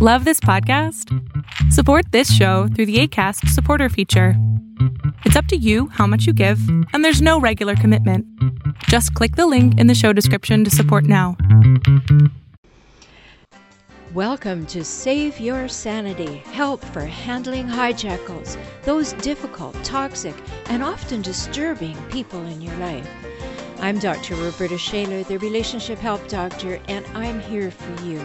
Love this podcast? Support this show through the ACAST supporter feature. It's up to you how much you give, and there's no regular commitment. Just click the link in the show description to support now. Welcome to Save Your Sanity Help for Handling Hijackals, those difficult, toxic, and often disturbing people in your life. I'm Dr. Roberta Shaler, the Relationship Help Doctor, and I'm here for you.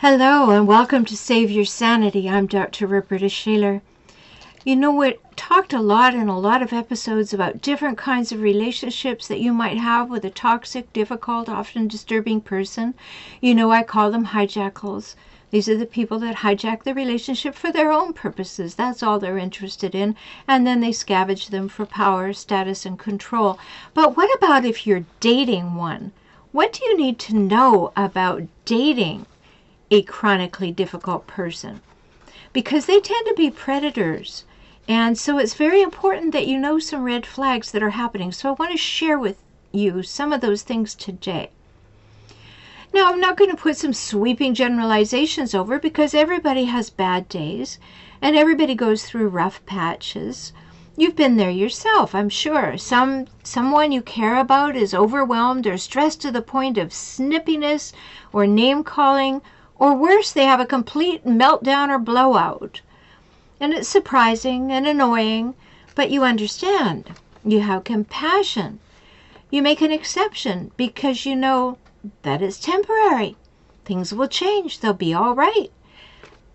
Hello, and welcome to Save Your Sanity. I'm Dr. Roberta Shaler. You know, we talked a lot in a lot of episodes about different kinds of relationships that you might have with a toxic, difficult, often disturbing person. You know, I call them hijackals. These are the people that hijack the relationship for their own purposes. That's all they're interested in. And then they scavenge them for power, status, and control. But what about if you're dating one? What do you need to know about dating a chronically difficult person? Because they tend to be predators. And so it's very important that you know some red flags that are happening. So I want to share with you some of those things today. Now, I'm not going to put some sweeping generalizations over because everybody has bad days and everybody goes through rough patches. You've been there yourself, I'm sure. Some someone you care about is overwhelmed or stressed to the point of snippiness or name calling, or worse, they have a complete meltdown or blowout. And it's surprising and annoying, but you understand. You have compassion. You make an exception because you know that is temporary. Things will change. They'll be all right.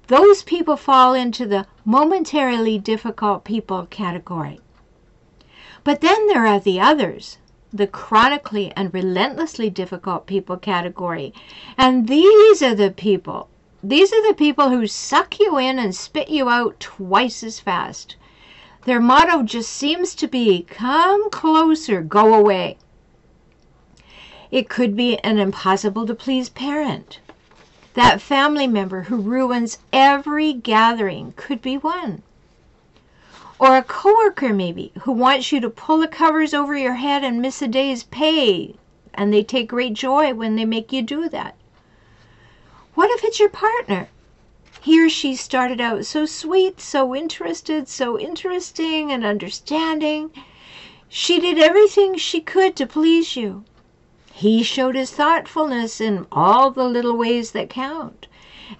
Those people fall into the momentarily difficult people category. But then there are the others, the chronically and relentlessly difficult people category. And these are the people, these are the people who suck you in and spit you out twice as fast. Their motto just seems to be come closer, go away. It could be an impossible to please parent. That family member who ruins every gathering could be one. Or a coworker maybe who wants you to pull the covers over your head and miss a day's pay, and they take great joy when they make you do that. What if it's your partner? He or she started out so sweet, so interested, so interesting and understanding. She did everything she could to please you. He showed his thoughtfulness in all the little ways that count.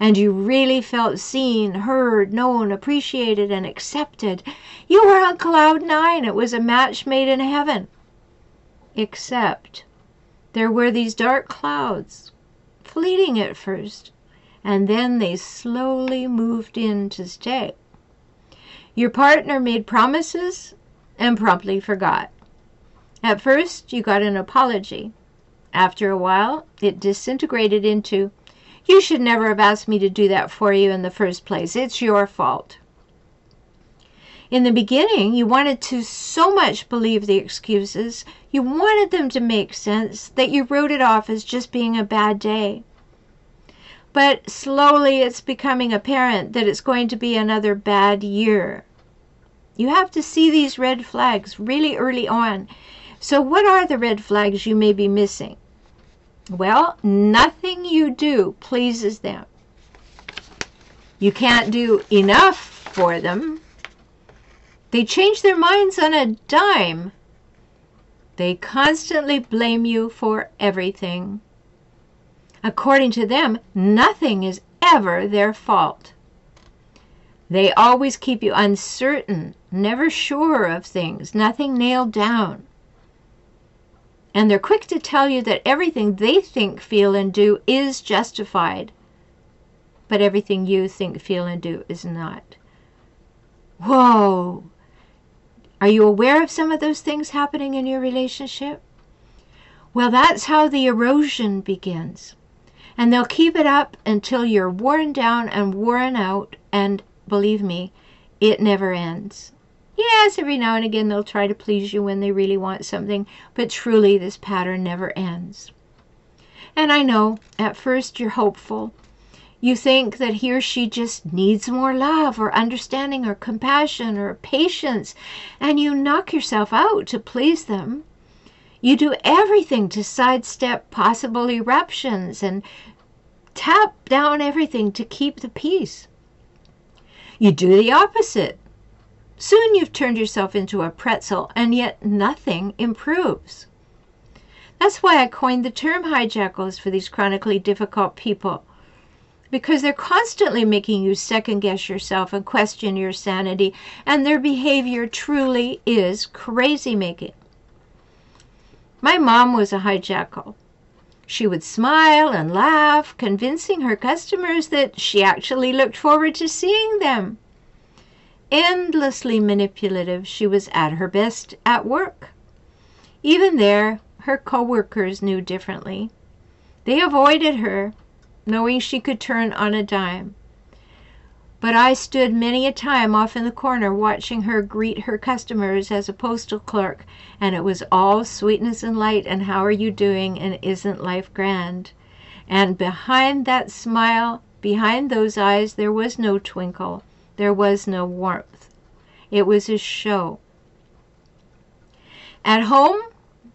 And you really felt seen, heard, known, appreciated, and accepted. You were on cloud nine. It was a match made in heaven. Except there were these dark clouds, fleeting at first, and then they slowly moved in to stay. Your partner made promises and promptly forgot. At first, you got an apology. After a while, it disintegrated into, You should never have asked me to do that for you in the first place. It's your fault. In the beginning, you wanted to so much believe the excuses, you wanted them to make sense, that you wrote it off as just being a bad day. But slowly it's becoming apparent that it's going to be another bad year. You have to see these red flags really early on. So, what are the red flags you may be missing? Well, nothing you do pleases them. You can't do enough for them. They change their minds on a dime. They constantly blame you for everything. According to them, nothing is ever their fault. They always keep you uncertain, never sure of things, nothing nailed down. And they're quick to tell you that everything they think, feel, and do is justified, but everything you think, feel, and do is not. Whoa! Are you aware of some of those things happening in your relationship? Well, that's how the erosion begins. And they'll keep it up until you're worn down and worn out, and believe me, it never ends. Yes, every now and again they'll try to please you when they really want something, but truly this pattern never ends. And I know at first you're hopeful. You think that he or she just needs more love or understanding or compassion or patience, and you knock yourself out to please them. You do everything to sidestep possible eruptions and tap down everything to keep the peace. You do the opposite Soon you've turned yourself into a pretzel, and yet nothing improves. That's why I coined the term hijackals for these chronically difficult people. Because they're constantly making you second guess yourself and question your sanity, and their behavior truly is crazy making. My mom was a hijackal. She would smile and laugh, convincing her customers that she actually looked forward to seeing them endlessly manipulative, she was at her best at work. Even there, her coworkers knew differently. They avoided her, knowing she could turn on a dime. But I stood many a time off in the corner watching her greet her customers as a postal clerk, and it was all sweetness and light and how are you doing and isn't life grand? And behind that smile, behind those eyes, there was no twinkle. There was no warmth. It was a show. At home,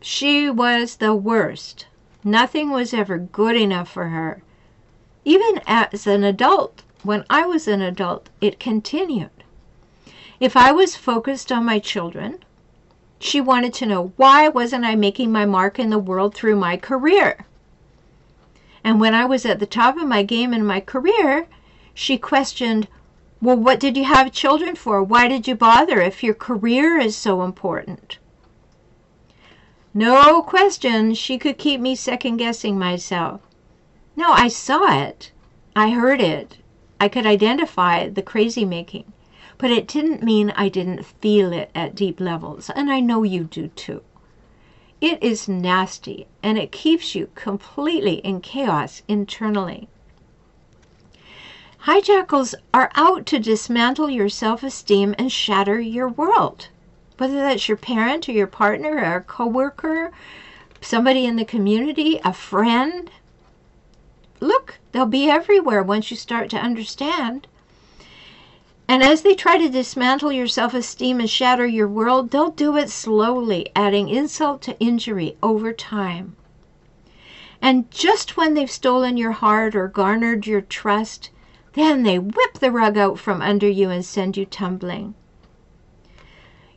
she was the worst. Nothing was ever good enough for her. Even as an adult, when I was an adult, it continued. If I was focused on my children, she wanted to know why wasn't I making my mark in the world through my career? And when I was at the top of my game in my career, she questioned well, what did you have children for? Why did you bother if your career is so important? No question she could keep me second guessing myself. No, I saw it. I heard it. I could identify the crazy making. But it didn't mean I didn't feel it at deep levels, and I know you do too. It is nasty, and it keeps you completely in chaos internally. Hijackals are out to dismantle your self esteem and shatter your world. Whether that's your parent or your partner or a coworker, somebody in the community, a friend. Look, they'll be everywhere once you start to understand. And as they try to dismantle your self esteem and shatter your world, they'll do it slowly, adding insult to injury over time. And just when they've stolen your heart or garnered your trust, then they whip the rug out from under you and send you tumbling.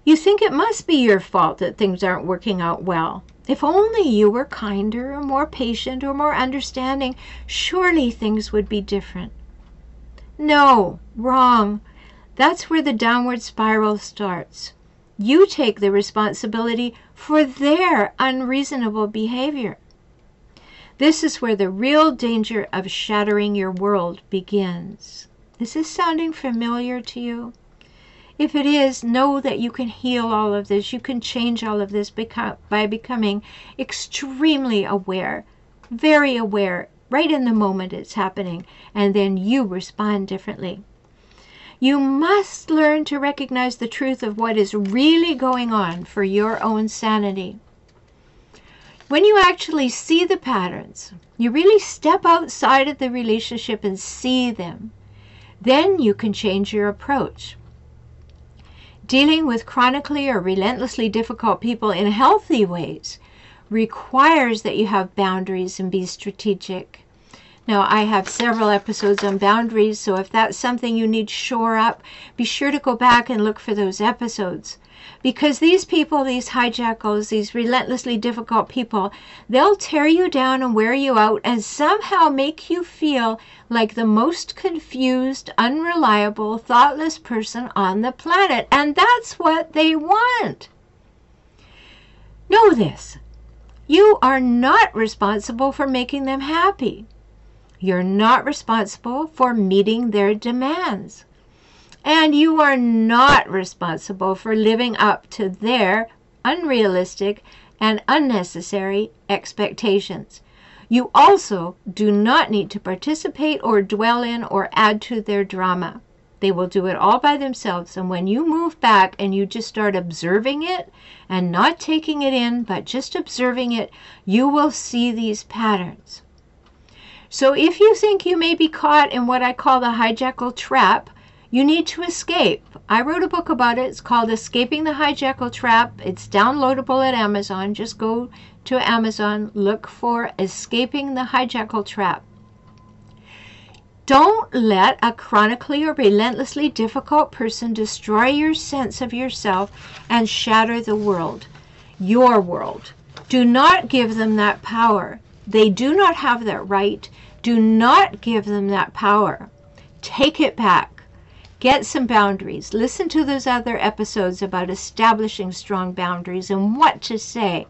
You think it must be your fault that things aren't working out well. If only you were kinder or more patient or more understanding, surely things would be different. No, wrong. That's where the downward spiral starts. You take the responsibility for their unreasonable behavior. This is where the real danger of shattering your world begins. Is this sounding familiar to you? If it is, know that you can heal all of this. You can change all of this by becoming extremely aware, very aware, right in the moment it's happening, and then you respond differently. You must learn to recognize the truth of what is really going on for your own sanity. When you actually see the patterns, you really step outside of the relationship and see them, then you can change your approach. Dealing with chronically or relentlessly difficult people in healthy ways requires that you have boundaries and be strategic. Now, I have several episodes on boundaries, so if that's something you need shore up, be sure to go back and look for those episodes. Because these people, these hijackals, these relentlessly difficult people, they'll tear you down and wear you out and somehow make you feel like the most confused, unreliable, thoughtless person on the planet. And that's what they want. Know this. You are not responsible for making them happy. You're not responsible for meeting their demands. And you are not responsible for living up to their unrealistic and unnecessary expectations. You also do not need to participate or dwell in or add to their drama. They will do it all by themselves. And when you move back and you just start observing it and not taking it in, but just observing it, you will see these patterns. So if you think you may be caught in what I call the hijackal trap, you need to escape. I wrote a book about it. It's called Escaping the Hijackal Trap. It's downloadable at Amazon. Just go to Amazon, look for Escaping the Hijackal Trap. Don't let a chronically or relentlessly difficult person destroy your sense of yourself and shatter the world, your world. Do not give them that power. They do not have that right. Do not give them that power. Take it back. Get some boundaries. Listen to those other episodes about establishing strong boundaries and what to say.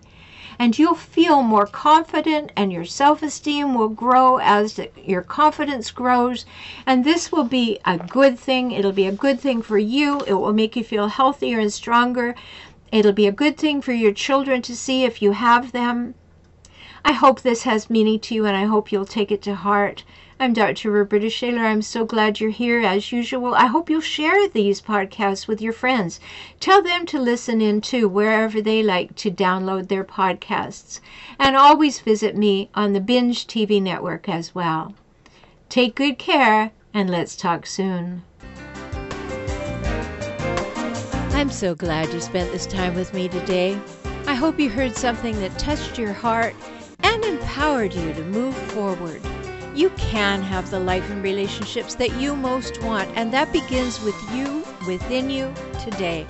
And you'll feel more confident and your self-esteem will grow as your confidence grows. And this will be a good thing. It'll be a good thing for you. It will make you feel healthier and stronger. It'll be a good thing for your children to see if you have them I hope this has meaning to you and I hope you'll take it to heart. I'm Dr. Roberta Shaler. I'm so glad you're here as usual. I hope you'll share these podcasts with your friends. Tell them to listen in too, wherever they like to download their podcasts. And always visit me on the Binge TV network as well. Take good care and let's talk soon. I'm so glad you spent this time with me today. I hope you heard something that touched your heart and empowered you to move forward. You can have the life and relationships that you most want, and that begins with you, within you, today.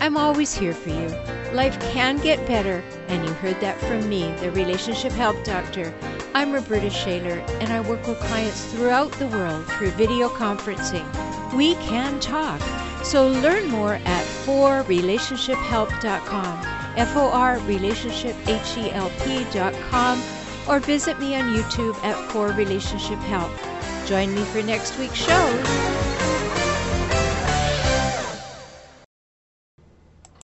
I'm always here for you. Life can get better, and you heard that from me, the Relationship Help Doctor. I'm Roberta Shaler, and I work with clients throughout the world through video conferencing. We can talk. So learn more at forrelationshiphelp.com. F-O-R relationship H-E-L-P.com or visit me on YouTube at For Relationship Help. Join me for next week's show.